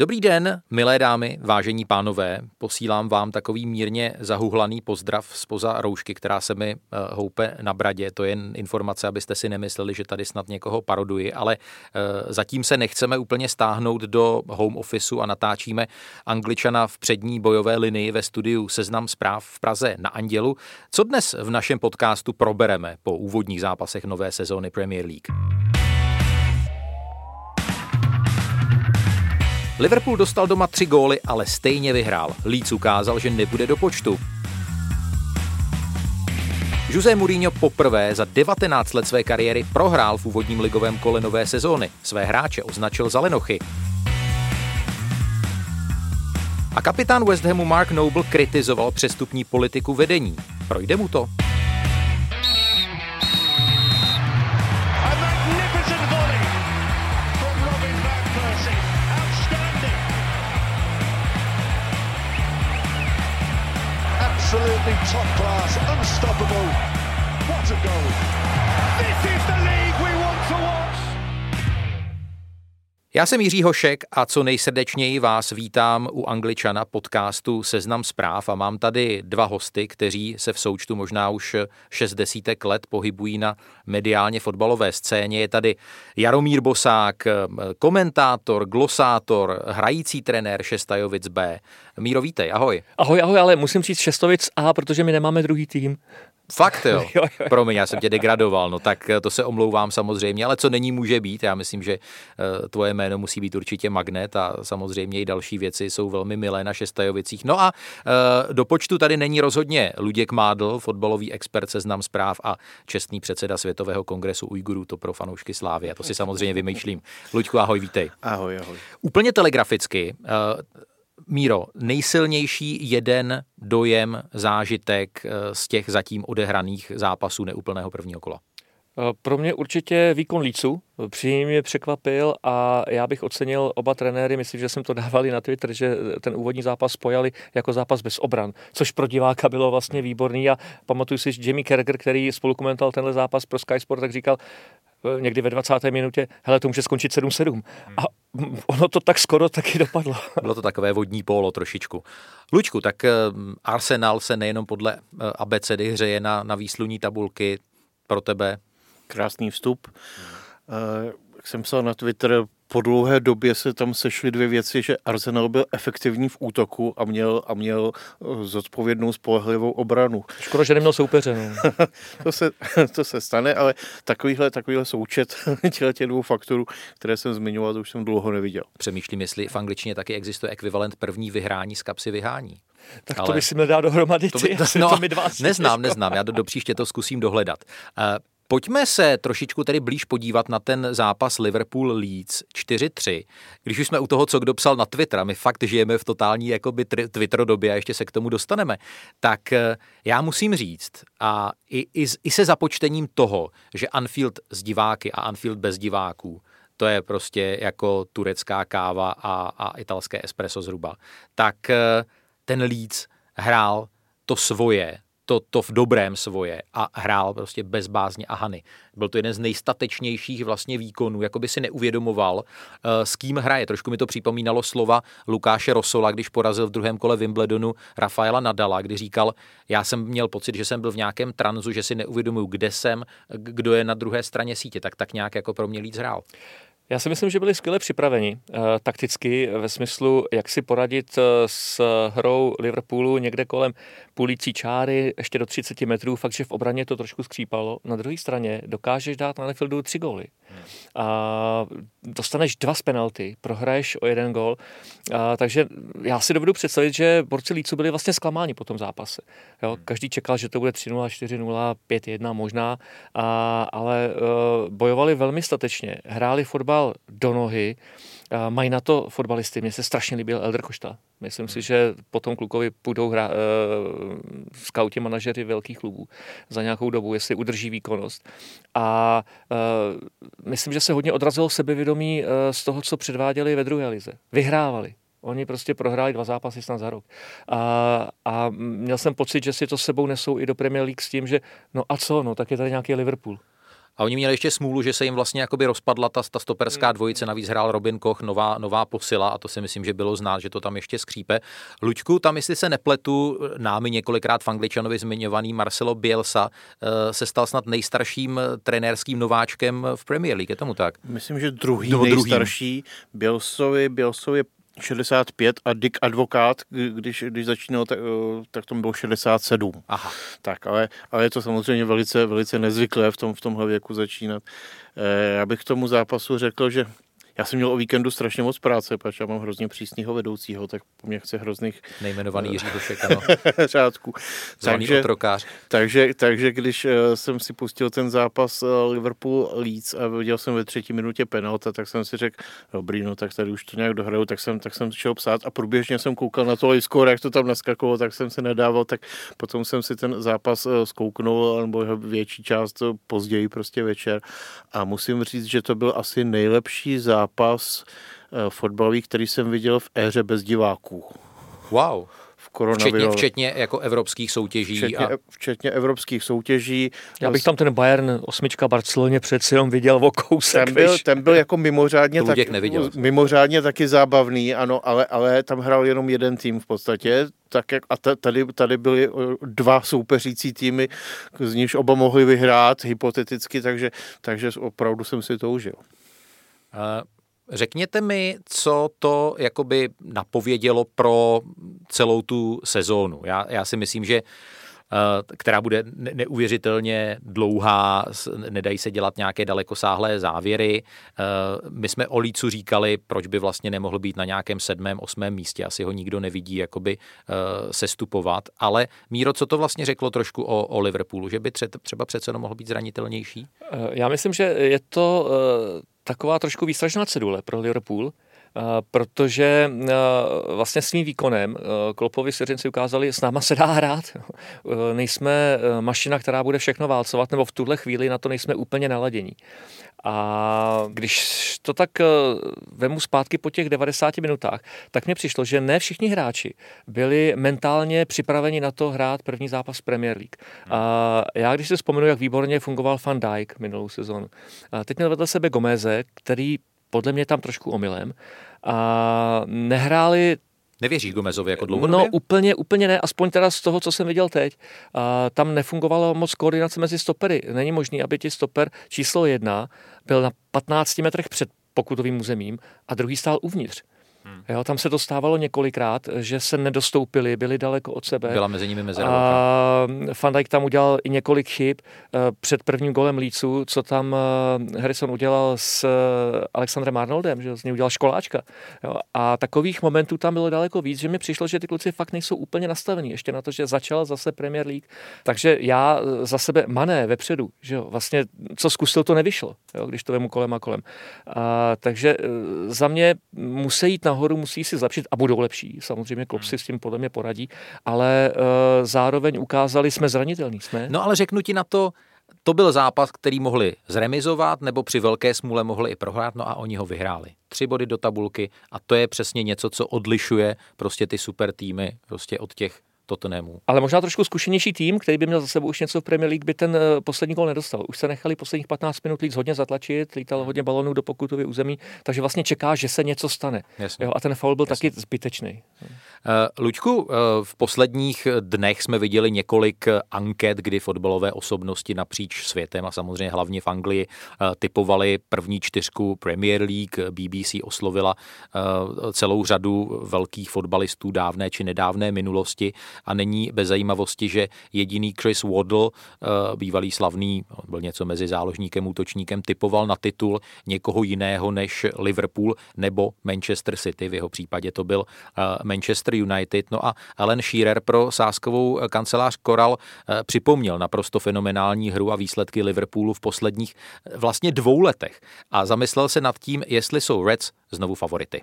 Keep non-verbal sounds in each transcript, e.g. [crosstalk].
Dobrý den, milé dámy, vážení pánové. Posílám vám takový mírně zahuhlaný pozdrav spoza roušky, která se mi eh, houpe na bradě. To je informace, abyste si nemysleli, že tady snad někoho paroduji, ale eh, zatím se nechceme úplně stáhnout do home officeu a natáčíme Angličana v přední bojové linii ve studiu Seznam zpráv v Praze na Andělu. Co dnes v našem podcastu probereme po úvodních zápasech nové sezóny Premier League? Liverpool dostal doma tři góly, ale stejně vyhrál. Leeds ukázal, že nebude do počtu. Jose Mourinho poprvé za 19 let své kariéry prohrál v úvodním ligovém kole nové sezóny. Své hráče označil za lenochy. A kapitán West Hamu Mark Noble kritizoval přestupní politiku vedení. Projde mu to? Absolutely top class, unstoppable. What a goal! Já jsem Jiří Hošek a co nejsrdečněji vás vítám u Angličana podcastu Seznam zpráv a mám tady dva hosty, kteří se v součtu možná už šest desítek let pohybují na mediálně fotbalové scéně. Je tady Jaromír Bosák, komentátor, glosátor, hrající trenér Šestajovic B. Míro, vítej, ahoj. Ahoj, ahoj, ale musím říct Šestovic A, protože my nemáme druhý tým. Fakt [laughs] jo. jo, jo. Promiň, já jsem tě degradoval, no tak eh, to se omlouvám samozřejmě, ale co není, může být. Já myslím, že eh, tvoje jméno musí být určitě magnet a samozřejmě i další věci jsou velmi milé na Šestajovicích. No a eh, do počtu tady není rozhodně Luděk Mádl, fotbalový expert seznam zpráv a čestný předseda Světového kongresu Ujgurů, to pro fanoušky Slávy. A to si samozřejmě vymýšlím. Luďku, ahoj, vítej. Ahoj, ahoj. Úplně telegraficky, Míro, nejsilnější jeden dojem, zážitek eh, z těch zatím odehraných zápasů neúplného prvního kola? Eh, pro mě určitě výkon Lícu příjemně mě překvapil a já bych ocenil oba trenéry, myslím, že jsem to dávali na Twitter, že ten úvodní zápas spojali jako zápas bez obran, což pro diváka bylo vlastně výborný a pamatuju si, že Jamie Kerger, který spolu komentoval tenhle zápas pro Sky Sport, tak říkal, někdy ve 20. minutě, hele, to může skončit 7-7. A ono to tak skoro taky dopadlo. [laughs] Bylo to takové vodní pólo trošičku. Lučku, tak eh, Arsenal se nejenom podle abecedy hřeje na, na výsluní tabulky pro tebe krásný vstup. Hmm. Jak jsem psal na Twitter, po dlouhé době se tam sešly dvě věci, že Arsenal byl efektivní v útoku a měl, a měl eh, zodpovědnou spolehlivou obranu. Škoda, že neměl soupeře. No. [laughs] to, se, [laughs] to se stane, ale takovýhle, takovýhle součet [laughs] těch dvou faktorů, které jsem zmiňoval, to už jsem dlouho neviděl. Přemýšlím, jestli v angličtině taky existuje ekvivalent první vyhrání z kapsy vyhání. Tak ale... to by si měl dát dohromady ty, to by, to, no, to my dva Neznám, neznám, já do, do příště to zkusím dohledat. Uh, Pojďme se trošičku tedy blíž podívat na ten zápas Liverpool-Leeds 4-3. Když už jsme u toho, co kdo psal na Twitter, my fakt žijeme v totální jakoby Twitter době a ještě se k tomu dostaneme, tak eh, já musím říct, a i, i, i se započtením toho, že Anfield s diváky a Anfield bez diváků, to je prostě jako turecká káva a, a italské espresso zhruba, tak eh, ten Leeds hrál to svoje to, to v dobrém svoje a hrál prostě bez bázně a hany. Byl to jeden z nejstatečnějších vlastně výkonů, jako by si neuvědomoval, eh, s kým hraje. Trošku mi to připomínalo slova Lukáše Rosola, když porazil v druhém kole Wimbledonu Rafaela Nadala, kdy říkal, já jsem měl pocit, že jsem byl v nějakém tranzu, že si neuvědomuju, kde jsem, kdo je na druhé straně sítě, tak tak nějak jako pro mě líc hrál. Já si myslím, že byli skvěle připraveni uh, takticky ve smyslu, jak si poradit uh, s hrou Liverpoolu někde kolem půlící čáry, ještě do 30 metrů, fakt, že v obraně to trošku skřípalo. Na druhé straně dokážeš dát na Nefieldu tři góly. A dostaneš dva z penalty, prohraješ o jeden gól. A, takže já si dovedu představit, že borci Lícu byli vlastně zklamáni po tom zápase. Jo, hmm. každý čekal, že to bude 3-0, 4-0, 5-1 možná, a, ale uh, bojovali velmi statečně. Hráli fotbal do nohy, Mají na to fotbalisty. Mně se strašně líbil Elder Košta. Myslím si, že potom klukovi půjdou hra, uh, skauti manažeři velkých klubů za nějakou dobu, jestli udrží výkonnost. A uh, myslím, že se hodně odrazilo sebevědomí uh, z toho, co předváděli ve druhé lize. Vyhrávali. Oni prostě prohráli dva zápasy snad za rok. A, a měl jsem pocit, že si to sebou nesou i do Premier League s tím, že no a co, no tak je tady nějaký Liverpool. A oni měli ještě smůlu, že se jim vlastně jakoby rozpadla ta, ta stoperská hmm. dvojice, navíc hrál Robin Koch, nová, nová posila a to si myslím, že bylo znát, že to tam ještě skřípe. Luďku, tam jestli se nepletu, námi několikrát v Angličanovi zmiňovaný Marcelo Bielsa eh, se stal snad nejstarším trenérským nováčkem v Premier League, je tomu tak? Myslím, že druhý Nebo nejstarší. Bielsovi, Bielsovi 65 a Dick Advokát, když, když začínal, tak, eh, tak to bylo 67. Aha. Tak, ale, ale je to samozřejmě velice, velice nezvyklé v, tom, v tomhle věku začínat. Eh, já bych k tomu zápasu řekl, že já jsem měl o víkendu strašně moc práce, protože já mám hrozně přísného vedoucího, tak po mně chce hrozných... Nejmenovaný Jiří Hošek, ano. [laughs] řádku. takže, otrokář. Takže, takže když eh, jsem si pustil ten zápas eh, Liverpool Leeds a viděl jsem ve třetí minutě penalta, tak jsem si řekl, dobrý, no tak tady už to nějak dohraju, tak jsem, tak jsem šel psát a průběžně jsem koukal na to live jak to tam naskakovalo, tak jsem se nedával, tak potom jsem si ten zápas eh, zkouknul, nebo jeho větší část později prostě večer a musím říct, že to byl asi nejlepší zápas zápas eh, fotbalový, který jsem viděl v éře bez diváků. Wow. Včetně, včetně jako evropských soutěží. Včetně, a... včetně evropských soutěží. Já bych tam ten Bayern osmička Barceloně přeci jenom viděl o kousek. Ten byl, ten byl jako mimořádně, tak, mimořádně taky zábavný, ano, ale, ale tam hrál jenom jeden tým v podstatě, tak jak, a tady, tady byly eh, dva soupeřící týmy, z nichž oba mohli vyhrát hypoteticky, takže, takže opravdu jsem si to užil. Uh, Řekněte mi, co to jakoby napovědělo pro celou tu sezónu. Já, já si myslím, že eh, která bude neuvěřitelně dlouhá, nedají se dělat nějaké dalekosáhlé závěry. Eh, my jsme o Lícu říkali, proč by vlastně nemohl být na nějakém sedmém, osmém místě, asi ho nikdo nevidí jakoby eh, sestupovat, ale Míro, co to vlastně řeklo trošku o, o Liverpoolu, že by třeba přece mohl být zranitelnější? Já myslím, že je to taková trošku výstražná cedule pro Liverpool, protože eh, vlastně svým výkonem eh, Klopovi svěřenci ukázali, s náma se dá hrát. Nejsme mašina, která bude všechno válcovat, nebo v tuhle chvíli na to nejsme úplně naladění. A když to tak vemu zpátky po těch 90 minutách, tak mně přišlo, že ne všichni hráči byli mentálně připraveni na to hrát první zápas Premier League. A já když si vzpomenu, jak výborně fungoval Van Dijk minulou sezonu, teď měl vedle sebe Gomeze, který podle mě tam trošku omylem a nehráli Nevěříš Gomezovi jako dlouhodobě? No úplně, úplně ne, aspoň teda z toho, co jsem viděl teď. A tam nefungovalo moc koordinace mezi stopery. Není možný, aby ti stoper číslo jedna byl na 15 metrech před pokutovým územím a druhý stál uvnitř. Hmm. Jo, tam se to stávalo několikrát, že se nedostoupili, byli daleko od sebe. Byla mezi nimi mezera. A Van Dijk tam udělal i několik chyb eh, před prvním golem Líců, co tam eh, Harrison udělal s eh, Alexandrem Arnoldem, že z něj udělal školáčka. Jo, a takových momentů tam bylo daleko víc, že mi přišlo, že ty kluci fakt nejsou úplně nastavení, ještě na to, že začala zase Premier League. Takže já za sebe mané vepředu, že jo, vlastně co zkusil, to nevyšlo, jo, když to vemu kolem a kolem. A, takže za mě musí jít nahoru, musí si zlepšit a budou lepší. Samozřejmě klub si s tím podle mě poradí, ale uh, zároveň ukázali, jsme zranitelní. Jsme. No ale řeknu ti na to, to byl zápas, který mohli zremizovat nebo při velké smůle mohli i prohrát, no a oni ho vyhráli. Tři body do tabulky a to je přesně něco, co odlišuje prostě ty super týmy prostě od těch Tottenhamu. Ale možná trošku zkušenější tým, který by měl za sebou už něco v Premier League, by ten eh, poslední gol nedostal. Už se nechali posledních 15 minut líc hodně zatlačit, lítal hodně balonů do pokutového území, takže vlastně čeká, že se něco stane. Jo, a ten foul byl Jasně. taky zbytečný. Uh, Luďku, uh, v posledních dnech jsme viděli několik anket, kdy fotbalové osobnosti napříč světem a samozřejmě hlavně v Anglii uh, typovali první čtyřku Premier League. BBC oslovila uh, celou řadu velkých fotbalistů dávné či nedávné minulosti a není bez zajímavosti, že jediný Chris Waddle, eh, bývalý slavný, byl něco mezi záložníkem, útočníkem, typoval na titul někoho jiného než Liverpool nebo Manchester City. V jeho případě to byl eh, Manchester United. No a Alan Shearer pro sáskovou kancelář Coral eh, připomněl naprosto fenomenální hru a výsledky Liverpoolu v posledních vlastně dvou letech a zamyslel se nad tím, jestli jsou Reds znovu favority.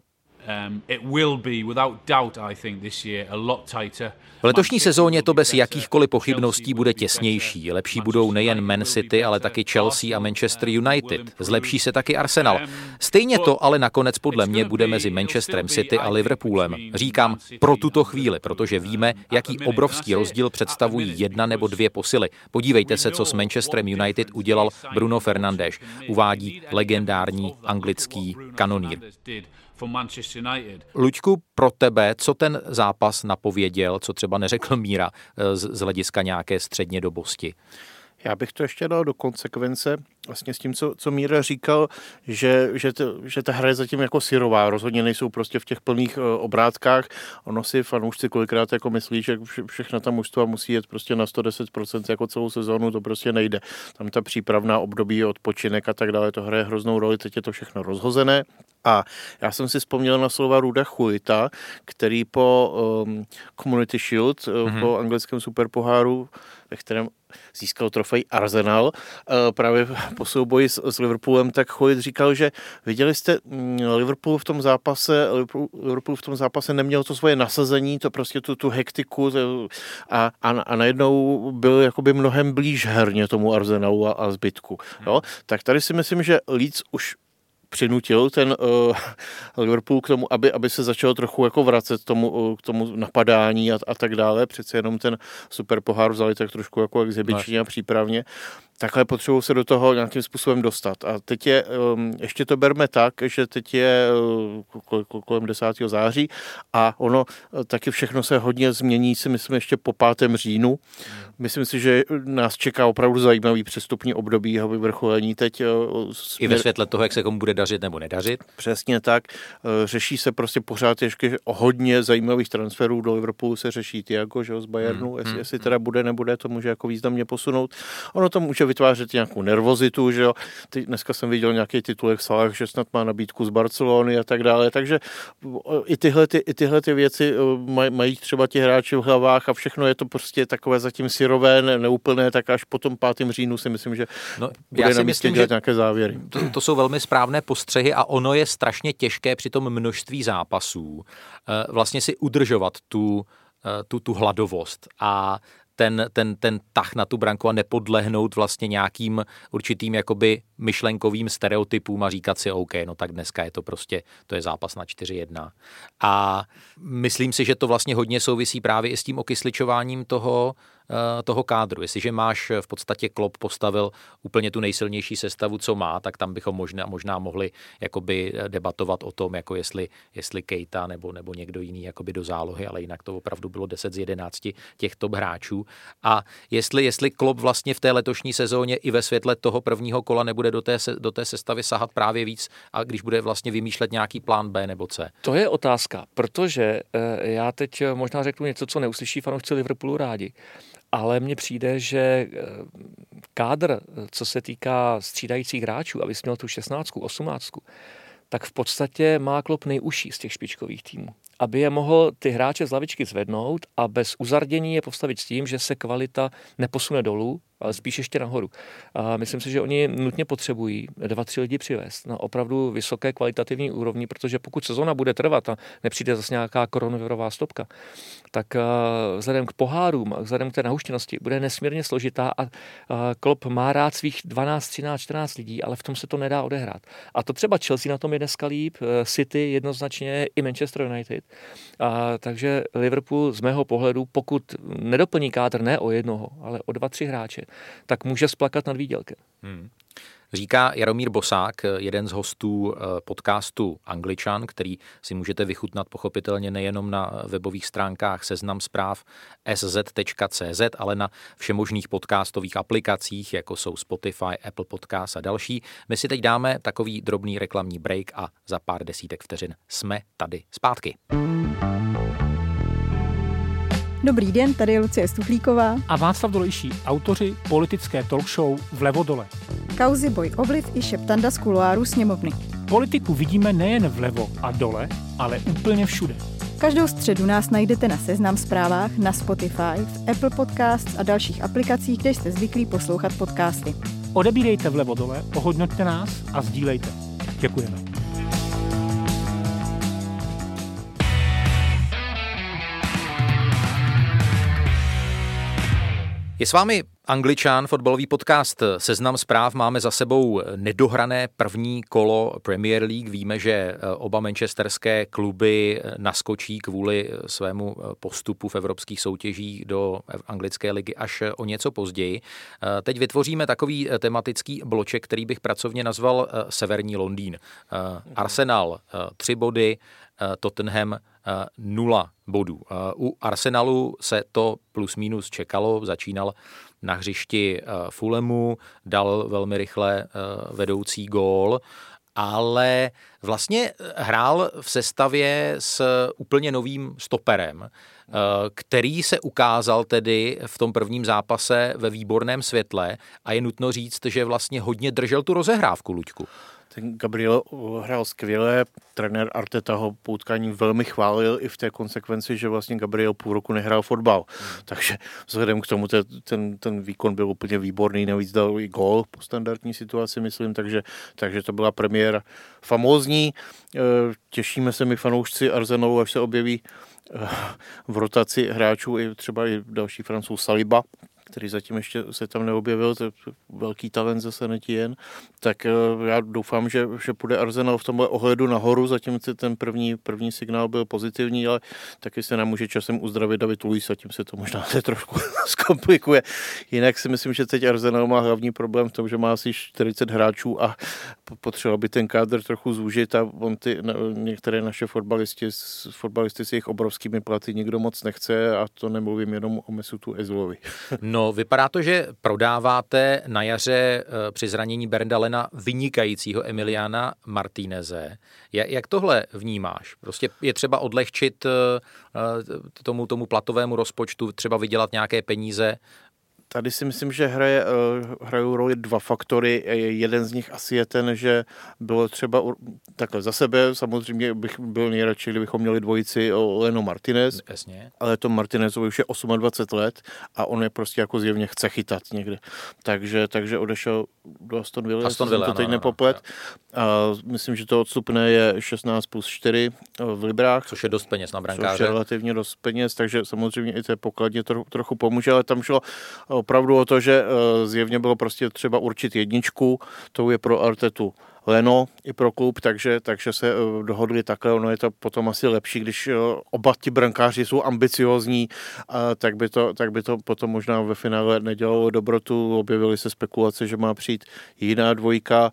Um, it will be, without doubt, I think, this year a lot tighter. V letošní sezóně to bez jakýchkoliv pochybností bude těsnější. Lepší budou nejen Man City, ale taky Chelsea a Manchester United. Zlepší se taky Arsenal. Stejně to ale nakonec podle mě bude mezi Manchesterem City a Liverpoolem. Říkám pro tuto chvíli, protože víme, jaký obrovský rozdíl představují jedna nebo dvě posily. Podívejte se, co s Manchesterem United udělal Bruno Fernandes, uvádí legendární anglický kanonýr. Luďku, pro tebe, co ten zápas napověděl, co třeba neřekl Míra eh, z, z hlediska nějaké středně dobosti? Já bych to ještě dal do konsekvence vlastně s tím, co, co Míra říkal, že, že, to, že ta hra je zatím jako syrová, rozhodně nejsou prostě v těch plných uh, obrátkách. Ono si fanoušci kolikrát jako myslí, že vše, všechna ta mužstva musí jet prostě na 110% jako celou sezónu, to prostě nejde. Tam ta přípravná období, odpočinek a tak dále, to hraje hroznou roli, teď je to všechno rozhozené. A já jsem si vzpomněl na slova Ruda Chulita, který po um, Community Shield, mm-hmm. po anglickém superpoháru, ve kterém získal trofej Arsenal uh, právě po souboji s, s Liverpoolem, tak Chulit říkal, že viděli jste mm, Liverpool v tom zápase, Liverpool, v tom zápase neměl to svoje nasazení, to prostě tu, tu hektiku a, a, a najednou byl jakoby mnohem blíž herně tomu Arsenalu a, a zbytku. Jo? Tak tady si myslím, že Leeds už přinutil ten uh, [laughs] Liverpool k tomu, aby, aby se začal trochu jako vracet tomu, uh, k tomu napadání a, a tak dále. Přece jenom ten super pohár vzali tak trošku jako exhibičně a přípravně takhle potřebují se do toho nějakým způsobem dostat. A teď je, um, ještě to berme tak, že teď je uh, kolem 10. září a ono uh, taky všechno se hodně změní, si myslím, ještě po 5. říjnu. Myslím si, že nás čeká opravdu zajímavý přestupní období jeho vyvrcholení teď. Směr... Uh, I ve světle toho, jak se komu bude dařit nebo nedařit? Přesně tak. Řeší se prostě pořád ještě hodně zajímavých transferů. Do Liverpoolu se řeší Tiago, že z Bayernu, hmm. jestli, hmm. jestli teda bude, nebude, to může jako významně posunout. Ono to může vytvářet nějakou nervozitu, že jo. Teď dneska jsem viděl nějaký titulek Salah, že snad má nabídku z Barcelony a tak dále, takže i tyhle, ty, i tyhle ty věci maj, mají třeba ti hráči v hlavách a všechno je to prostě takové zatím syrové, ne, neúplné, tak až po tom 5. říjnu si myslím, že no, bude já si na místě myslím, dělat nějaké závěry. To, to jsou velmi správné postřehy a ono je strašně těžké při tom množství zápasů eh, vlastně si udržovat tu eh, tu, tu hladovost a ten, ten, ten tah na tu branku a nepodlehnout vlastně nějakým určitým jakoby myšlenkovým stereotypům a říkat si, OK, no tak dneska je to prostě, to je zápas na 4-1. A myslím si, že to vlastně hodně souvisí právě i s tím okysličováním toho, Eh, toho kádru. Jestliže máš v podstatě Klopp postavil úplně tu nejsilnější sestavu, co má, tak tam bychom možná, možná mohli jakoby debatovat o tom, jako jestli, jestli Kejta nebo, nebo někdo jiný jakoby do zálohy, ale jinak to opravdu bylo 10 z 11 těch top hráčů. A jestli, jestli Klopp vlastně v té letošní sezóně i ve světle toho prvního kola nebude do té, do té sestavy sahat právě víc a když bude vlastně vymýšlet nějaký plán B nebo C. To je otázka, protože eh, já teď možná řeknu něco, co neuslyší fanoušci Liverpoolu rádi ale mně přijde, že eh, kádr, co se týká střídajících hráčů, aby měl tu 16, 18, tak v podstatě má klop nejužší z těch špičkových týmů. Aby je mohl ty hráče z lavičky zvednout a bez uzardění je postavit s tím, že se kvalita neposune dolů, ale spíš ještě nahoru. A myslím si, že oni nutně potřebují dva, tři lidi přivést na opravdu vysoké kvalitativní úrovni, protože pokud sezona bude trvat a nepřijde zase nějaká koronavirová stopka, tak vzhledem k pohárům a vzhledem k té nahuštěnosti bude nesmírně složitá a Klopp má rád svých 12, 13, 14 lidí, ale v tom se to nedá odehrát. A to třeba Chelsea na tom je dneska líp, e, City jednoznačně i Manchester United. A, takže Liverpool z mého pohledu, pokud nedoplní kádr ne o jednoho, ale o dva, tři hráče, tak může splakat nad výdělkem. Hmm. Říká Jaromír Bosák, jeden z hostů eh, podcastu Angličan, který si můžete vychutnat pochopitelně nejenom na webových stránkách seznam zpráv sz.cz, ale na všemožných podcastových aplikacích, jako jsou Spotify, Apple Podcast a další. My si teď dáme takový drobný reklamní break a za pár desítek vteřin jsme tady zpátky. Dobrý den, tady je Lucie Stuchlíková a Václav Dolejší, autoři politické talk show Vlevo dole. Kauzy Boj Obliv i šeptanda z kuloáru sněmovny. Politiku vidíme nejen vlevo a dole, ale úplně všude. Každou středu nás najdete na Seznam zprávách, na Spotify, v Apple Podcasts a dalších aplikacích, kde jste zvyklí poslouchat podcasty. Odebírejte vlevo dole, ohodnoťte nás a sdílejte. Děkujeme. Je s vámi Angličan, fotbalový podcast Seznam zpráv. Máme za sebou nedohrané první kolo Premier League. Víme, že oba manchesterské kluby naskočí kvůli svému postupu v evropských soutěžích do anglické ligy až o něco později. Teď vytvoříme takový tematický bloček, který bych pracovně nazval Severní Londýn. Arsenal tři body, Tottenham nula bodů. U Arsenalu se to plus minus čekalo, začínal na hřišti Fulemu, dal velmi rychle vedoucí gól, ale vlastně hrál v sestavě s úplně novým stoperem, který se ukázal tedy v tom prvním zápase ve výborném světle a je nutno říct, že vlastně hodně držel tu rozehrávku, Luďku. Ten Gabriel hrál skvěle, trenér Arteta ho po utkání velmi chválil i v té konsekvenci, že vlastně Gabriel půl roku nehrál fotbal. Hmm. Takže vzhledem k tomu ten, ten výkon byl úplně výborný, navíc dal i gol po standardní situaci, myslím, takže, takže to byla premiéra famózní. E, těšíme se mi fanoušci Arsenalu, až se objeví e, v rotaci hráčů i třeba i další francouz Saliba, který zatím ještě se tam neobjevil, to je velký talent zase Netien, tak eh, já doufám, že, že půjde Arsenal v tomhle ohledu nahoru, zatím ten první, první signál byl pozitivní, ale taky se nám může časem uzdravit David Luiz a tím se to možná se [laughs] trošku [laughs] zkomplikuje. Jinak si myslím, že teď Arsenal má hlavní problém v tom, že má asi 40 hráčů a potřeba by ten kádr trochu zúžit a on ty, některé naše fotbalisti, fotbalisty s jejich obrovskými platy nikdo moc nechce a to nemluvím jenom o Mesutu Ezulovi. [laughs] No, vypadá to, že prodáváte na jaře eh, při zranění Berndalena vynikajícího Emiliana Martíneze. Jak tohle vnímáš? Prostě je třeba odlehčit eh, eh, tomu, tomu platovému rozpočtu, třeba vydělat nějaké peníze Tady si myslím, že hraje, eh, hrajou roli dva faktory. Jeden z nich asi je ten, že bylo třeba takhle za sebe, samozřejmě bych byl nejradši, kdybychom měli dvojici Leno Martinez, Jasně. ale to Martinezovi už je 28 let a on je prostě jako zjevně chce chytat někde. Takže, takže odešel do Aston Villa, Aston Villa to teď ano, nepoplet. Ano, a myslím, že to odstupné je 16 plus 4 v Librách. Což je dost peněz na brankáře. Což je relativně dost peněz, takže samozřejmě i té pokladně tro, trochu pomůže, ale tam šlo opravdu o to, že eh, zjevně bylo prostě třeba určit jedničku, to je pro Artetu Leno i pro klub, takže, takže se eh, dohodli takhle, ono je to potom asi lepší, když eh, oba ti brankáři jsou ambiciozní, tak by, to, tak by to potom možná ve finále nedělalo dobrotu, objevily se spekulace, že má přijít jiná dvojka,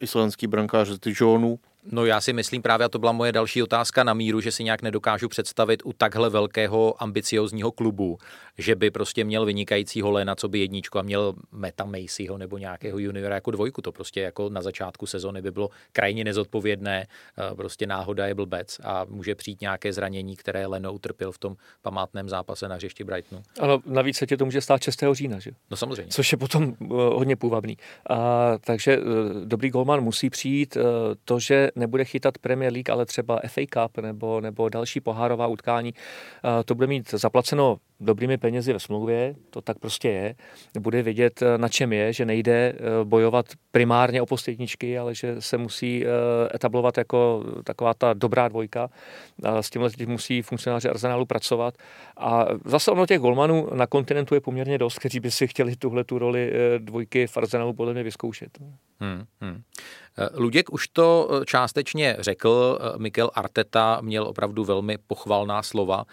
islandský brankář z Dijonu, No já si myslím právě, a to byla moje další otázka na míru, že si nějak nedokážu představit u takhle velkého ambiciozního klubu, že by prostě měl vynikajícího Lena, co by jedničku a měl Meta Macyho nebo nějakého juniora jako dvojku. To prostě jako na začátku sezony by bylo krajně nezodpovědné, eh, prostě náhoda je blbec a může přijít nějaké zranění, které Leno utrpěl v tom památném zápase na hřišti Brightonu. Ale navíc se tě to může stát 6. října, že? No samozřejmě. Což je potom uh, hodně půvabný. A, takže uh, dobrý golman musí přijít. To, že nebude chytat Premier League, ale třeba FA Cup nebo, nebo další pohárová utkání, to bude mít zaplaceno dobrými penězi ve smlouvě, to tak prostě je, bude vědět, na čem je, že nejde eh, bojovat primárně o posledničky, ale že se musí eh, etablovat jako taková ta dobrá dvojka. S tímhle musí funkcionáři Arsenalu pracovat. A zase ono těch golmanů na kontinentu je poměrně dost, kteří by si chtěli tuhle tu roli eh, dvojky v Arsenalu podle mě vyzkoušet. Hmm, hmm. Luděk už to částečně řekl, Mikel Arteta měl opravdu velmi pochvalná slova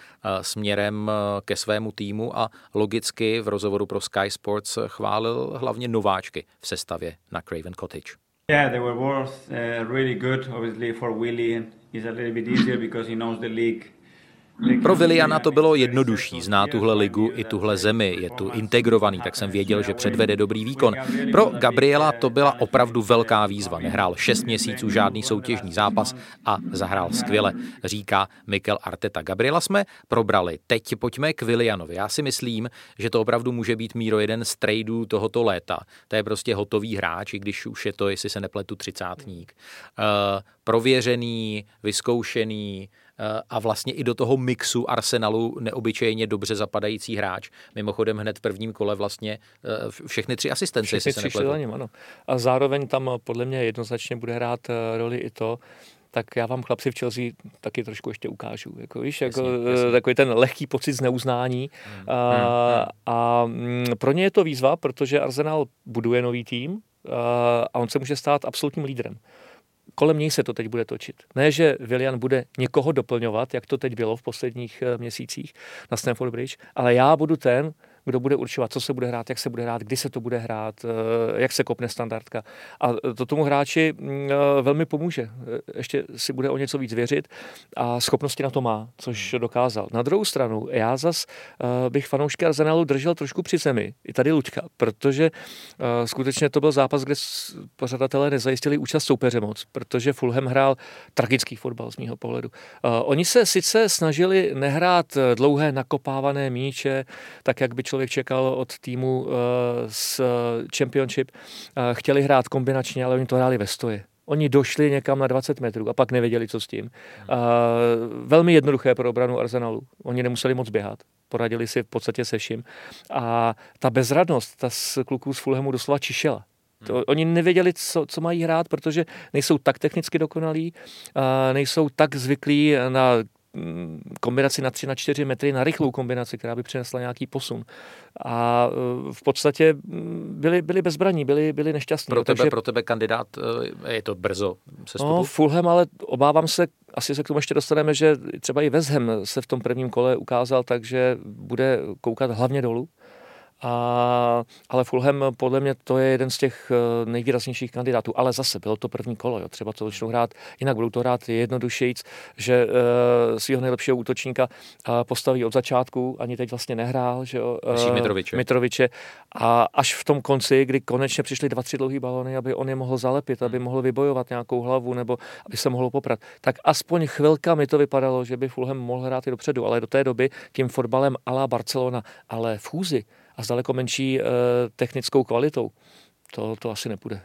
směrem ke svému týmu a logicky v rozhovoru pro Sky Sports chválil hlavně nováčky v sestavě na Craven Cottage. Yeah, they were both uh, really good. Obviously for Willie, it's a little bit easier because he knows the league pro Viliana to bylo jednodušší, zná tuhle ligu i tuhle zemi, je tu integrovaný, tak jsem věděl, že předvede dobrý výkon. Pro Gabriela to byla opravdu velká výzva. Nehrál 6 měsíců žádný soutěžní zápas a zahrál skvěle, říká Mikel Arteta. Gabriela jsme probrali. Teď pojďme k Vilianovi. Já si myslím, že to opravdu může být míro jeden z tradeů tohoto léta. To je prostě hotový hráč, i když už je to, jestli se nepletu, třicátník. Uh, prověřený, vyzkoušený, a vlastně i do toho mixu Arsenalu neobyčejně dobře zapadající hráč. Mimochodem hned v prvním kole vlastně eh, všechny tři asistence, všechny tři se ano. A zároveň tam podle mě jednoznačně bude hrát eh, roli i to, tak já vám chlapci v Chelsea taky trošku ještě ukážu. Jako, víš, jako, Jasně, jasně. takový ten lehký pocit z neuznání. Hmm. A, a mm, pro ně je to výzva, protože Arsenal buduje nový tým a on se může stát absolutním lídrem. Kolem něj se to teď bude točit. Ne, že Willian bude někoho doplňovat, jak to teď bylo v posledních eh, měsících na Stamford Bridge, ale já budu ten, kdo bude určovat, co se bude hrát, jak se bude hrát, kdy se to bude hrát, eh, jak se kopne standardka. A to tomu hráči mm, eh, velmi pomůže. Eh, Ještě si bude o něco víc věřit a schopnosti na to má, což dokázal. Na druhou stranu, já zas bych fanoušky Arsenalu držel trošku při zemi, i tady Luďka, protože skutečně to byl zápas, kde pořadatelé nezajistili účast soupeře moc, protože Fulham hrál tragický fotbal z mýho pohledu. Oni se sice snažili nehrát dlouhé nakopávané míče, tak jak by člověk čekal od týmu eh, z Championship. Eh, Chtěli hrát kombinačně, ale oni to hráli ve stoje. Oni došli někam na 20 metrů a pak nevěděli, co s tím. Eh, Velmi jednoduché pro obranu Arsenalu. Oni nemuseli moc běhat. Poradili si v podstatě se vším. A ta bezradnost, ta z kluků z Fulhamu doslova čišela. To, oni nevěděli, co, co mají hrát, protože nejsou tak technicky dokonalí, nejsou tak zvyklí na mm, kombinaci na 3 na 4 metry, na rychlou kombinaci, která by přinesla nějaký posun. A e, v podstatě mm, byli, byli bezbraní, byli, byli nešťastní. Pro tebe, Takže, pro tebe kandidát, eh, je to brzo se no, Fulham, ale obávám se, asi se k tomu ještě dostaneme, že třeba i West Ham se v tom prvním kole ukázal, takže bude koukat hlavně dolů. A, ale Fulham podle mě to je jeden z těch eh, nejvýraznějších kandidátů. Ale zase bylo to první kolo, jo. třeba to začnou hrát, jinak budou to hrát jednodušejíc, že uh, svého nejlepšího útočníka uh, postaví od začátku, ani teď vlastně nehrál, že jo, Myslíš Mitroviče? Mitroviče. A až v tom konci, kdy konečně přišly dva, tři dlouhý balony, aby on je mohl zalepit, aby mohl vybojovat nějakou hlavu, nebo aby se mohl poprat, tak aspoň chvilkami to vypadalo, že by Fulham mohl hrát i dopředu, ale do té doby tím fotbalem a la Barcelona, ale v chůzi a s daleko menší e, technickou kvalitou, to, to asi nepůjde.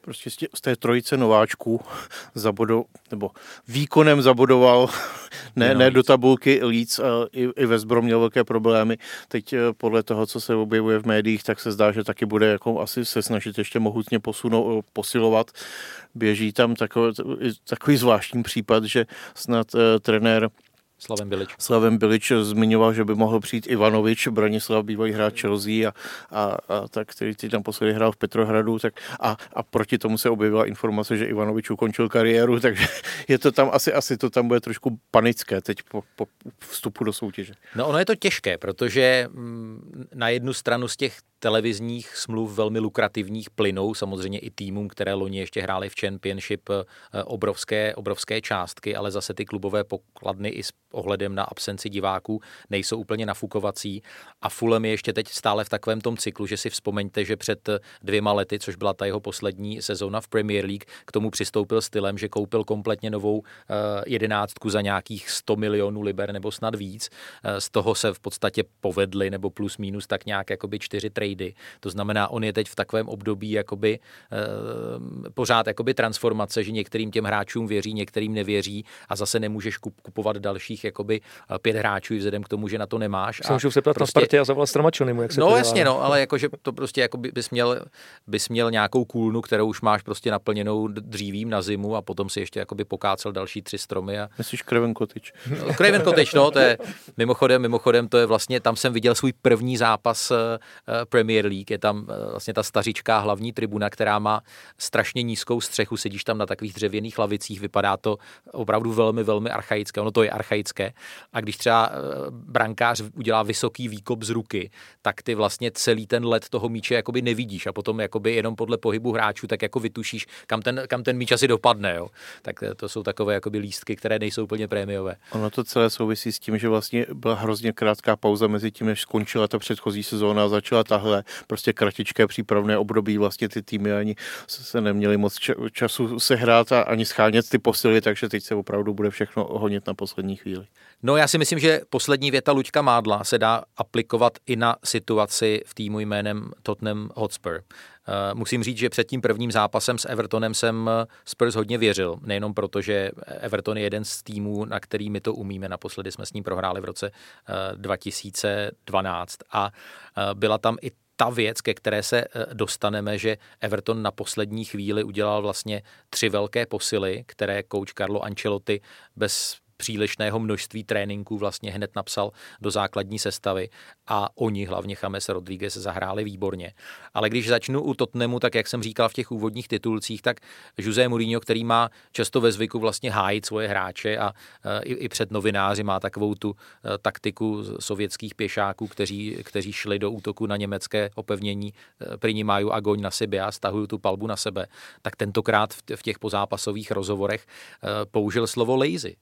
Prostě z, té trojice nováčků [laughs] zabodou, nebo výkonem zabodoval, [laughs] ne, ne do tabulky Leeds, a i, i West Brom měl velké problémy. Teď eh, podle toho, co se objevuje v médiích, tak se zdá, že taky bude jako asi se snažit ještě mohutně posunout, posilovat. Běží tam takový, takový zvláštní případ, že snad uh, trenér Slavem Bilič. Slavem Bilič zmiňoval, že by mohl přijít Ivanovič, Branislav, bývalý hráč Chelsea a, a, a tak, který teď tam posledně hrál v Petrohradu tak a, a, proti tomu se objevila informace, že Ivanovič ukončil kariéru, [laughs] takže je to tam asi, asi to tam bude trošku panické teď po, po vstupu do soutěže. No ono je to těžké, protože mm, na jednu stranu z těch televizních smluv velmi lukrativních plynou samozřejmě i týmům, které loni ještě hrály v Championship eh, obrovské, obrovské částky, ale zase ty klubové pokladny i s ohledem na absenci diváků nejsou úplně nafukovací a Fulham je ještě teď stále v takovém tom cyklu, že si vzpomeňte, že před dvěma lety, což byla ta jeho poslední sezóna v Premier League, k tomu přistoupil stylem, že koupil kompletně novou eh, jedenáctku za nějakých 100 milionů liber nebo snad víc. Eh, Z toho se v podstatě povedly nebo plus minus tak nějak jakoby čtyři trady. To znamená, on je teď v takovém období jakoby eh, pořád jakoby transformace, že některým těm hráčům věří, některým nevěří a zase nemůžeš kup- kupovat dalších jakoby eh, pět hráčů i vzhledem k tomu, že na to nemáš. Se můžu se ptat prostě... na Spartě a zavolat Stramačonimu, jak se No to jasně, no, ale jakože to prostě jako by- bys měl, bys měl nějakou kůlnu, kterou už máš prostě naplněnou dřívím na zimu a potom si ještě jakoby pokácel další tři stromy a Myslíš Craven Cottage? No, Craven Cottage, no, to je mimochodem, mimochodem, to je vlastně, tam jsem viděl svůj první zápas eh, Premier League, je tam eh, vlastně ta stařičká hlavní tribuna, která má strašně nízkou střechu, sedíš tam na takových dřevěných lavicích, vypadá to opravdu velmi, velmi archaické, ono to je archaické a když třeba eh, brankář udělá vysoký výkop z ruky, tak ty vlastně celý ten let toho míče jakoby nevidíš a potom jakoby jenom podle pohybu hráčů tak jako vytušíš, kam ten, kam ten míč asi dopadne, jo. Tak eh, to jsou takové jakoby lístky, které nejsou úplně prémiové. Ono to celé souvisí s tím, že vlastně byla hrozně krátká pauza mezi tím, než skončila ta předchozí sezóna a začala tahle prostě kratičké přípravné období. Vlastně ty týmy ani se neměli moc ča- času sehrát a ani schánět ty posily, takže teď se opravdu bude všechno honit na poslední chvíli. No já si myslím, že poslední věta Luďka Mádla se dá aplikovat i na situaci v týmu jménem Tottenham Hotspur. Eh, Musím říct, že před tím prvním zápasem s Evertonem jsem eh, Spurs hodně věřil. Nejenom proto, že Everton je jeden z týmů, na který my to umíme. Naposledy jsme s ním prohráli v roce eh, 2012. A eh, byla tam i ta věc, ke které se dostaneme, že Everton na poslední chvíli udělal vlastně tři velké posily, které coach Carlo Ancelotti bez přílišného množství tréninků vlastně hned napsal do základní sestavy a oni, hlavně James Rodriguez, zahráli výborně. Ale když začnu u Tottenhamu, tak jak jsem říkal v těch úvodních titulcích, tak José Mourinho, který má často ve zvyku vlastně hájit svoje hráče a e, i, i před novináři má takovou tu e, taktiku sovětských pěšáků, kteří, kteří šli do útoku na německé opevnění, e, prinímají agoň na sebe a stahují tu palbu na sebe, tak tentokrát v těch pozápasových rozhovorech použil slovo lazy,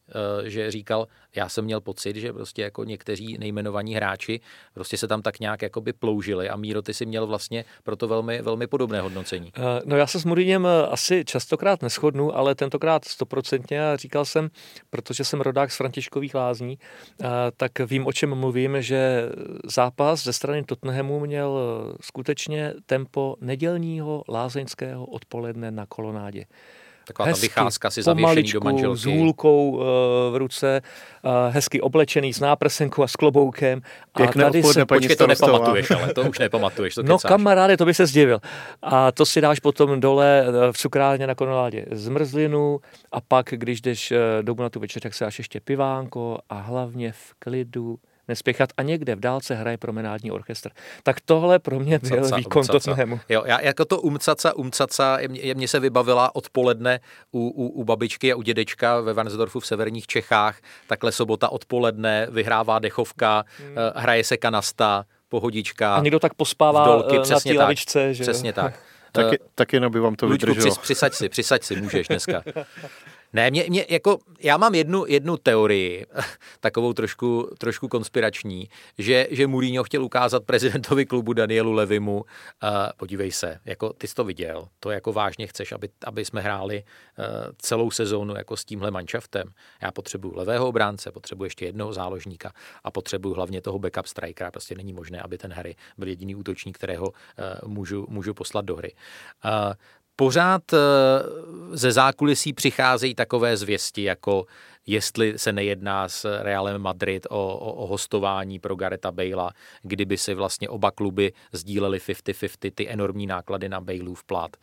že říkal, já jsem měl pocit, že prostě jako někteří nejmenovaní hráči prostě se tam tak nějak jakoby ploužili a Míro, ty si měl vlastně proto velmi, velmi podobné hodnocení. Eh, no já se s Mourinhem eh, asi častokrát neschodnu, ale tentokrát stoprocentně říkal jsem, protože jsem rodák z Františkových lázní, eh, tak vím, o čem mluvím, že zápas ze strany Tottenhamu měl skutečně tempo nedělního lázeňského odpoledne na kolonádě. Taková hezky, ta vycházka si zavěšený do manželky. s hůlkou uh, v ruce, uh, hezky oblečený s náprsenkou a s kloboukem. Pěkné a tady se... Počkej, to nepamatuješ, ale to už nepamatuješ. To no kamaráde, to by se zdivil. A to si dáš potom dole eh, v cukrárně na konoládě zmrzlinu a pak, když jdeš domů na tu večer, tak se dáš ještě pivánko a hlavně v klidu nespěchat a někde v dálce hraje promenádní orchestr. Tak tohle pro mě byl umcaca, výkon umcaca. Tottenhamu. Jo, já jako to umcaca, umcaca, je, mě se vybavila odpoledne u, u, u babičky a u dědečka ve Vansdorfu v severních Čechách, takhle sobota odpoledne, vyhrává dechovka, hmm. Eh, hraje se kanasta, pohodička. A někdo tak pospává dolky, eh, na té lavičce. Že přesně tak. Taky, taky by vám to Luďku, vydrželo. Přis, přisaď si, přisaď si, můžeš dneska. [laughs] Ne, mě, mě, jako, já mám jednu, jednu teorii, [laughs] takovou trošku, trošku konspirační, že, že Mourinho chtěl ukázat prezidentovi klubu Danielu Levimu, uh, podívej se, jako ty jsi to viděl, to jako vážně chceš, aby, aby jsme hráli uh, celou sezónu jako s tímhle manšaftem. Já potřebuju levého obránce, potřebuji ještě jednoho záložníka a potřebuju hlavně toho backup strikera. Prostě není možné, aby ten Harry byl jediný útočník, kterého uh, můžu, můžu poslat do hry. Uh, pořád eh, ze zákulisí přicházejí takové zvěsti, jako jestli se nejedná s Realem Madrid o, o, o hostování pro Gareta Bale'a, kdyby si vlastně oba kluby sdíleli 50-50 ty enormní náklady na Baleův plat.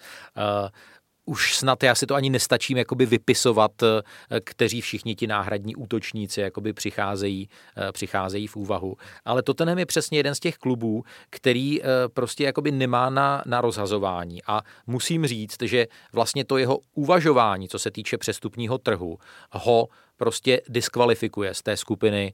Už snad já si to ani nestačím jakoby vypisovat, eh, kteří všichni ti náhradní útočníci jakoby přicházejí, eh, přicházejí v úvahu. Ale Tottenham je přesně jeden z těch klubů, který eh, prostě jakoby nemá na, na rozhazování. A musím říct, že vlastně to jeho uvažování, co se týče přestupního trhu, ho prostě diskvalifikuje z té skupiny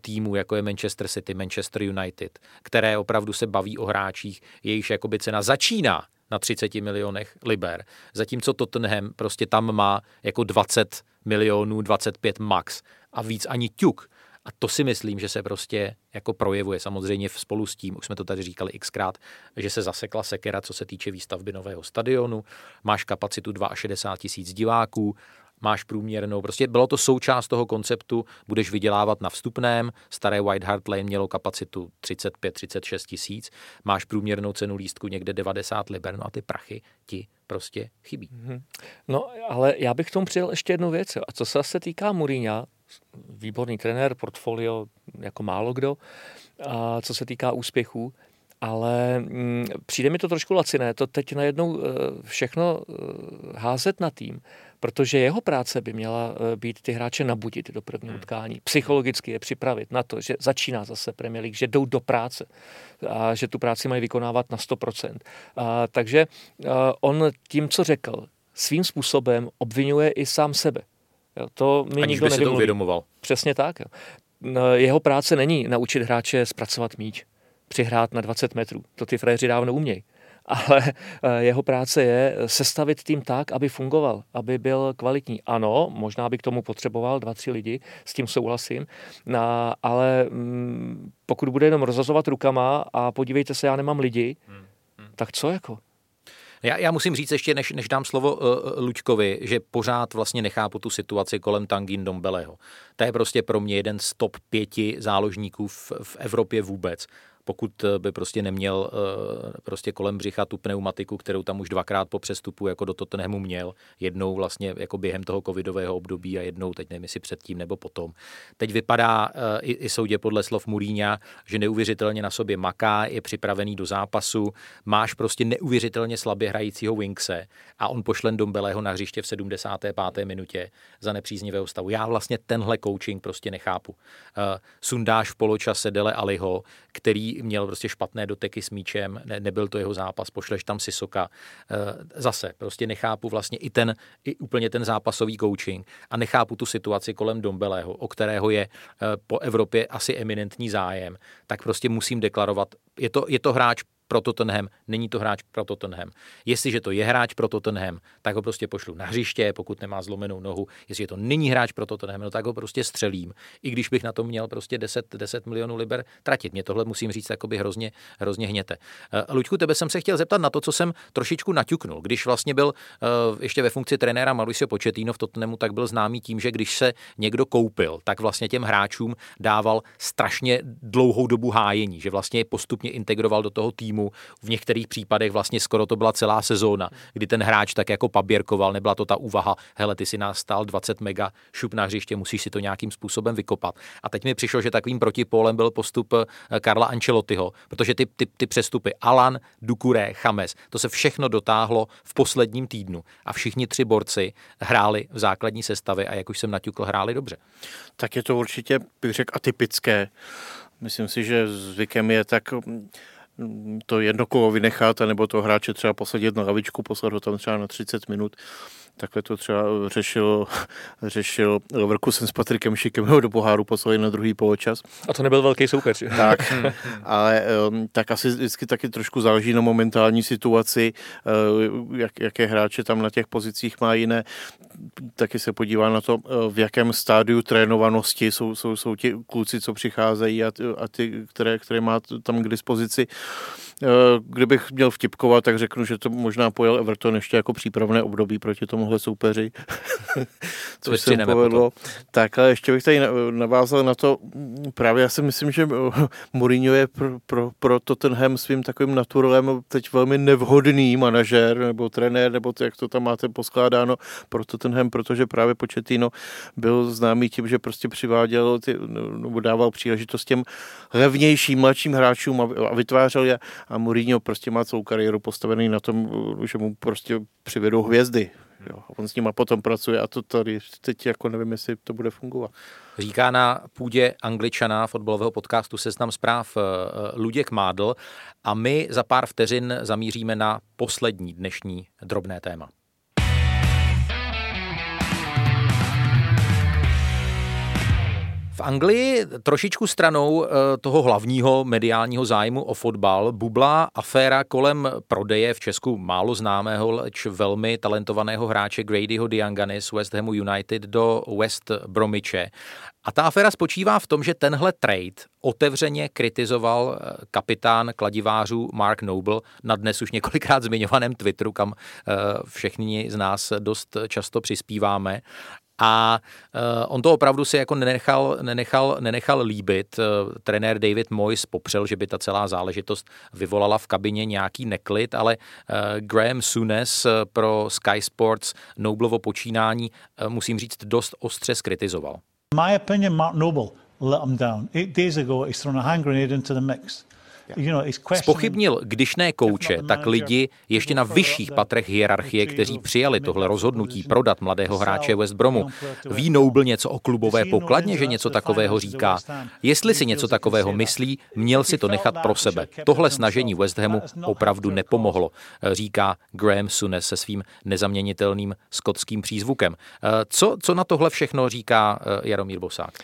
týmů, jako je Manchester City, Manchester United, které opravdu se baví o hráčích, jejichž jakoby cena začíná na 30 milionech liber. Zatímco Tottenham prostě tam má jako 20 milionů, 25 max a víc ani ťuk. A to si myslím, že se prostě jako projevuje samozřejmě spolu s tím, už jsme to tady říkali xkrát, že se zasekla sekera, co se týče výstavby nového stadionu, máš kapacitu 62 tisíc diváků, máš průměrnou. Prostě bylo to součást toho konceptu, budeš vydělávat na vstupném, staré White Hart Lane mělo kapacitu 35-36 tisíc, máš průměrnou cenu lístku někde 90 liber, no a ty prachy ti prostě chybí. Mm-hmm. No, ale já bych k tomu přidal ještě jednu věc. A co se týká Mourinha, výborný trenér, portfolio jako málo kdo, a co se týká úspěchů, ale mm, přijde mi to trošku laciné, to teď najednou uh, všechno uh, házet na tým, protože jeho práce by měla uh, být ty hráče nabudit do prvního hmm. utkání, psychologicky je připravit na to, že začíná zase Premier League, že jdou do práce a že tu práci mají vykonávat na 100%. A, takže uh, on tím, co řekl, svým způsobem obvinuje i sám sebe. Jo, to mi Aniž nikdo by si to uvědomoval. Přesně tak. Jo. Jeho práce není naučit hráče zpracovat míč přihrát na 20 metrů. To ty frajeři dávno umějí. Ale eh, jeho práce je sestavit tým tak, aby fungoval, aby byl kvalitní. Ano, možná by k tomu potřeboval dva, tři lidi, s tím souhlasím, ale mm, pokud bude jenom rozazovat rukama a podívejte se, já nemám lidi, hmm, hmm. tak co jako? Já, já musím říct ještě, než, než dám slovo uh, Lučkovi, že pořád vlastně nechápu tu situaci kolem Tangin Dombeleho. To je prostě pro mě jeden z top pěti záložníků v, v Evropě vůbec pokud by prostě neměl prostě kolem břicha tu pneumatiku, kterou tam už dvakrát po přestupu jako do Tottenhamu měl, jednou vlastně jako během toho covidového období a jednou, teď nevím, jestli předtím nebo potom. Teď vypadá i, i soudě podle slov Muríňa, že neuvěřitelně na sobě maká, je připravený do zápasu, máš prostě neuvěřitelně slabě hrajícího Winkse a on pošlen Dombelého na hřiště v 75. minutě za nepříznivého stavu. Já vlastně tenhle coaching prostě nechápu. Sundáš v poločase Dele Aliho, který měl prostě špatné doteky s míčem, ne, nebyl to jeho zápas, pošleš tam Sisoka. Uh, zase prostě nechápu vlastně i ten, i úplně ten zápasový coaching a nechápu tu situaci kolem Dombelého, o kterého je uh, po Evropě asi eminentní zájem, tak prostě musím deklarovat, je to, je to hráč pro Tottenham, není to hráč pro Tottenham. Jestliže to je hráč pro Tottenham, tak ho prostě pošlu na hřiště, pokud nemá zlomenou nohu. Jestliže to není hráč pro Tottenham, no tak ho prostě střelím. I když bych na to měl prostě 10, 10 milionů liber tratit. Mě tohle musím říct, by hrozně, hrozně hněte. Uh, Luďku, tebe jsem se chtěl zeptat na to, co jsem trošičku naťuknul. Když vlastně byl uh, ještě ve funkci trenéra Mauricio Pochettino v Tottenhamu, tak byl známý tím, že když se někdo koupil, tak vlastně těm hráčům dával strašně dlouhou dobu hájení, že vlastně je postupně integroval do toho týmu týmu. V některých případech vlastně skoro to byla celá sezóna, kdy ten hráč tak jako paběrkoval, nebyla to ta úvaha, hele, ty si nás stál 20 mega, šup na hřiště, musíš si to nějakým způsobem vykopat. A teď mi přišlo, že takovým protipólem byl postup eh, Karla Ancelottiho, protože ty, ty, ty přestupy Alan, Dukure, Chames, to se všechno dotáhlo v posledním týdnu a všichni tři borci hráli v základní sestavě a jak už jsem naťukl, hráli dobře. Tak je to určitě, bych řekl, atypické. Myslím si, že zvykem je tak to jedno kolo vynechat, nebo toho hráče třeba posadit na lavičku, poslat ho tam třeba na 30 minut Takhle to třeba řešil, řešil Leverkusen s Patrikem Šikem, do poháru poslali na druhý poločas. A to nebyl velký soupeř. [laughs] Tak, ale um, tak asi vždycky taky trošku záleží na momentální situaci, uh, jak, jaké hráče tam na těch pozicích má jiné. Taky se podívá na to, uh, v jakém stádiu trénovanosti jsou, jsou, jsou ti kluci, co přicházejí a, a ty, které, které má tam k dispozici. Uh, kdybych měl vtipkovat, tak řeknu, že to možná pojel Everton ještě jako přípravné období proti tomu tomuhle soupeři, [laughs] což se povedlo. Potom. Tak ale ještě bych tady navázal na to, právě já si myslím, že Mourinho je pro, pro, pro Tottenham svým takovým naturelem teď velmi nevhodný manažer nebo trenér, nebo to, jak to tam máte poskládáno pro Tottenham, protože právě Početino byl známý tím, že prostě přiváděl ty, nebo dával příležitost těm levnějším mladším hráčům a, a vytvářel je a Mourinho prostě má celou kariéru postavený na tom, že mu prostě přivedou hvězdy. Jo. A on s nima potom pracuje a to tady teď jako nevím, jestli to bude fungovat. Říká na půdě angličana fotbalového podcastu Seznam zpráv eh, Luděk Mádl a my za pár vteřin zamíříme na poslední dnešní drobné téma. Anglii trošičku stranou eh, toho hlavního mediálního zájmu o fotbal bubla aféra kolem prodeje v Česku málo známého, leč velmi talentovaného hráče Gradyho Diangany z West Hamu United do West Bromiče. A ta aféra spočívá v tom, že tenhle trade otevřeně kritizoval eh, kapitán kladivářů Mark Noble na dnes už několikrát zmiňovaném Twitteru, kam eh, všichni z nás dost často přispíváme. A uh, on to opravdu si jako nenechal, nenechal, nenechal líbit. Uh, trenér David Moyes popřel, že by ta celá záležitost vyvolala v kabině nějaký neklid, ale uh, Graham Sunes pro Sky Sports Noblovo počínání, musím říct, dost ostře skritizoval. My opinion, Mark Noble let him down. Eight days ago, he's thrown a hand grenade into the mix. Spochybnil, když ne kouče, tak lidi ještě na vyšších patrech hierarchie, kteří přijali tohle rozhodnutí prodat mladého hráče West Bromu. Ví Noble něco o klubové pokladně, že něco takového říká? Jestli si něco takového myslí, měl si to nechat pro sebe. Tohle snažení West Hamu opravdu nepomohlo, říká Graham Sunes se svým nezaměnitelným skotským přízvukem. Co, co na tohle všechno říká eh, Jaromír Bosák?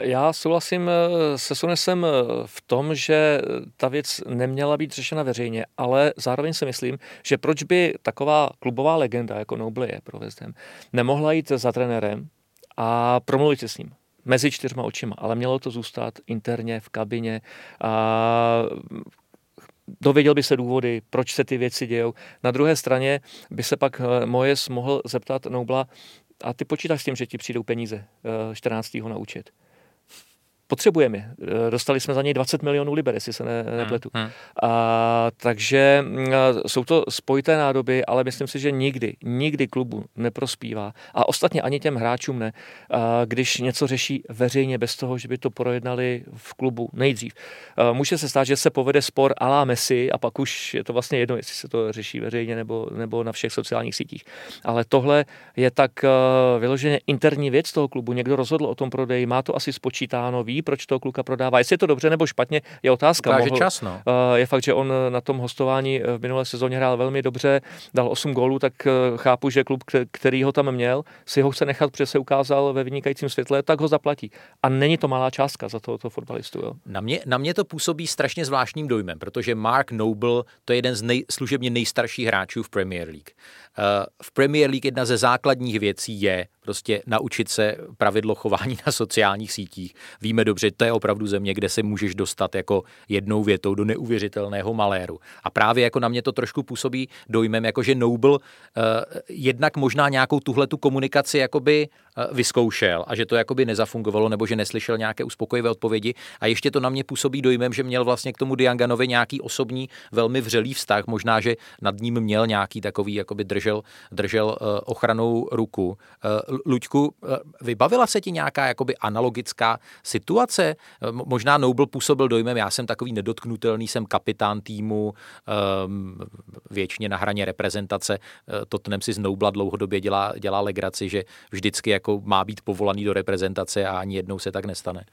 Já souhlasím eh, se Sunesem eh, v tom, že ta věc neměla být řešena veřejně, ale zároveň si myslím, že proč by taková klubová legenda, jako Noble je pro Ham, nemohla jít za trenérem a promluvit se s ním mezi čtyřma očima, ale mělo to zůstat interně v kabině a dověděl by se důvody, proč se ty věci dějou. Na druhé straně by se pak eh, Mojes mohl zeptat Nobla, a ty počítáš s tím, že ti přijdou peníze 14. na účet. Potřebujeme. Eh, dostali jsme za něj 20 milionů liber, jestli se ne, nepletu. Hmm, hmm. A, takže mm, jsou to spojité nádoby, ale myslím si, že nikdy, nikdy klubu neprospívá. A ostatně ani těm hráčům ne, a, když něco řeší veřejně bez toho, že by to projednali v klubu nejdřív. A, může se stát, že se povede spor alá Messi a pak už je to vlastně jedno, jestli se to řeší veřejně nebo, nebo na všech sociálních sítích. Ale tohle je tak vyloženě interní věc toho klubu. Někdo rozhodl o tom prodeji, má to asi spočítáno, ví, proč toho kluka prodává. Jestli je to dobře nebo špatně, je otázka. Ukáže Mohl, čas, no. Je fakt, že on na tom hostování v minulé sezóně hrál velmi dobře, dal 8 gólů, tak eh, chápu, že klub, který ho tam měl, si ho chce nechat, protože se ukázal ve vynikajícím světle, tak ho zaplatí. A není to malá částka za tohoto fotbalistu. Jo. Na, mě, na mě to působí strašně zvláštním dojmem, protože Mark Noble to je jeden z nej, služebně nejstarších hráčů v Premier League. Eh, v Premier League jedna ze základních věcí je prostě naučit se pravidlo chování na sociálních sítích. Víme dobře, to je opravdu země, kde se můžeš dostat jako jednou větou do neuvěřitelného maléru. A právě jako na mě to trošku působí dojmem, jako že Noble uh, jednak možná nějakou tuhle tu komunikaci jakoby vyzkoušel a že to jakoby nezafungovalo nebo že neslyšel nějaké uspokojivé odpovědi a ještě to na mě působí dojmem, že měl vlastně k tomu Dianganovi nějaký osobní velmi vřelý vztah, možná, že nad ním měl nějaký takový jakoby držel, držel uh, ochranou ruku. Uh, Luďku, eh, vybavila se ti nějaká jakoby analogická situace? Eh, možná Noble působil dojmem, já jsem takový nedotknutelný, jsem kapitán týmu, ehm, věčně na hraně reprezentace. Eh, Tottenham si z Nobla dlouhodobě dělá, dělá legraci, že vždycky jako má být povolaný do reprezentace a ani jednou se tak nestane.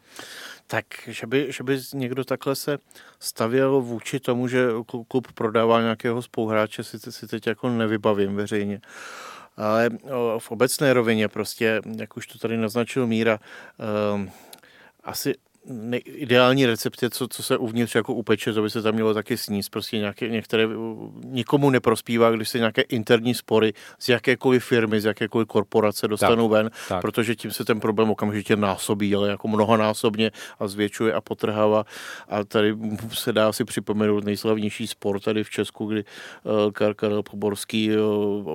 Tak, že by, že by někdo takhle se stavěl vůči tomu, že klub prodává nějakého spouhráče, si, si teď jako nevybavím veřejně ale v obecné rovině prostě, jak už to tady naznačil Míra, ehm, asi ideální recept je, co, co se uvnitř jako upeče, to by se tam mělo taky sníst. Prostě nějaké, některé, nikomu neprospívá, když se nějaké interní spory z jakékoliv firmy, z jakékoliv korporace dostanou tak, ven, tak. protože tím se ten problém okamžitě násobí, ale jako mnohonásobně a zvětšuje a potrhává. A tady se dá si připomenout nejslavnější spor tady v Česku, kdy uh, Karel Poborský uh,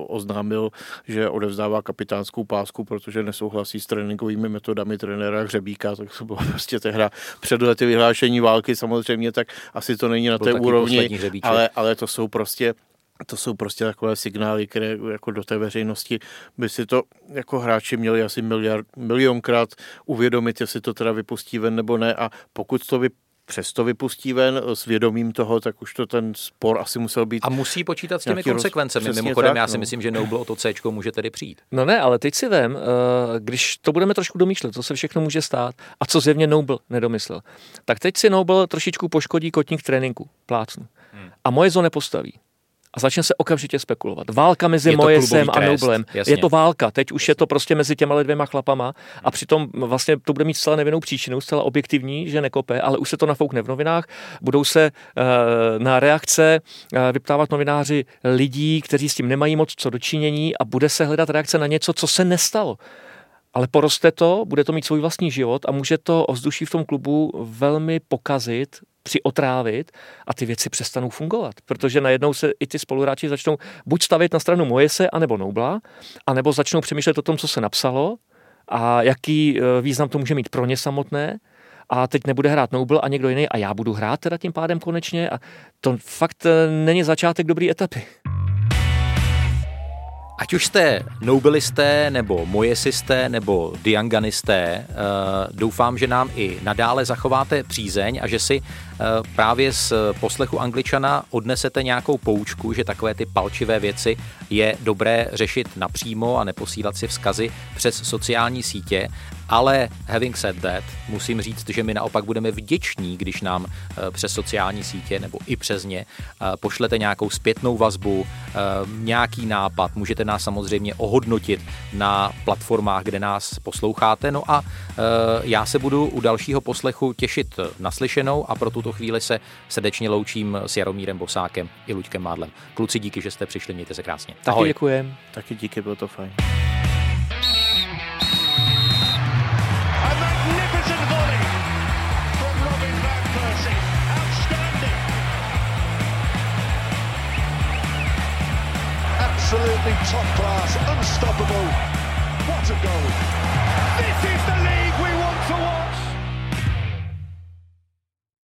oznámil, že odevzdává kapitánskou pásku, protože nesouhlasí s tréninkovými metodami trenéra Hřebíka, tak to bylo prostě tehdy hra před lety vyhlášení války samozřejmě, tak asi to není na té úrovni, ale, ale to jsou prostě to jsou prostě takové signály, které jako do té veřejnosti by si to jako hráči měli asi miliard, milionkrát uvědomit, jestli to teda vypustí ven nebo ne. A pokud to vy, přesto vypustí ven s vědomím toho, tak už to ten spor asi musel být. A musí počítat s těmi konsekvencemi. Roz... Mimochodem, tak, já si no. myslím, že Noble o to C může tedy přijít. No ne, ale teď si vem, eh, když to budeme trošku domýšlet, co se všechno může stát a co zjevně Noble nedomyslel, tak teď si Noble trošičku poškodí kotník tréninku, plácnu. Hmm. A moje zo nepostaví a začne se okamžitě spekulovat. Válka mezi Mojesem a Noblem. Jasně. Je to válka, teď už Jasně. je to prostě mezi těma dvěma chlapama a přitom vlastně to bude mít zcela nevinnou příčinu, zcela objektivní, že nekope, ale už se to nafoukne v novinách. Budou se uh, na reakce uh, vyptávat novináři lidí, kteří s tím nemají moc co dočinění a bude se hledat reakce na něco, co se nestalo ale poroste to, bude to mít svůj vlastní život a může to ovzduší v tom klubu velmi pokazit, přiotrávit a ty věci přestanou fungovat. Protože najednou se i ty spoluhráči začnou buď stavit na stranu Mojese anebo Noubla, anebo začnou přemýšlet o tom, co se napsalo a jaký e, význam to může mít pro ně samotné a teď nebude hrát Noble a někdo jiný a já budu hrát teda tím pádem konečně a to fakt e, není začátek dobré etapy. Ať už jste nobilisté, nebo mojesisté, nebo dianganisté, uh, doufám, že nám i nadále zachováte přízeň a že si právě z poslechu Angličana odnesete nějakou poučku, že takové ty palčivé věci je dobré řešit napřímo a neposílat si vzkazy přes sociální sítě ale having said that, musím říct, že my naopak budeme vděční, když nám eh, přes sociální sítě nebo i přes ně eh, pošlete nějakou zpětnou vazbu, eh, nějaký nápad. Můžete nás samozřejmě ohodnotit na platformách, kde nás posloucháte. No a já se budu u dalšího poslechu těšit naslyšenou a pro tuto chvíli se srdečně loučím s Jaromírem Bosákem i Luďkem Mádlem. Kluci, díky, že jste přišli, mějte se krásně. Taky děkujem. Taky díky, bylo to fajn. absolutely top class, unstoppable. What a goal! This is the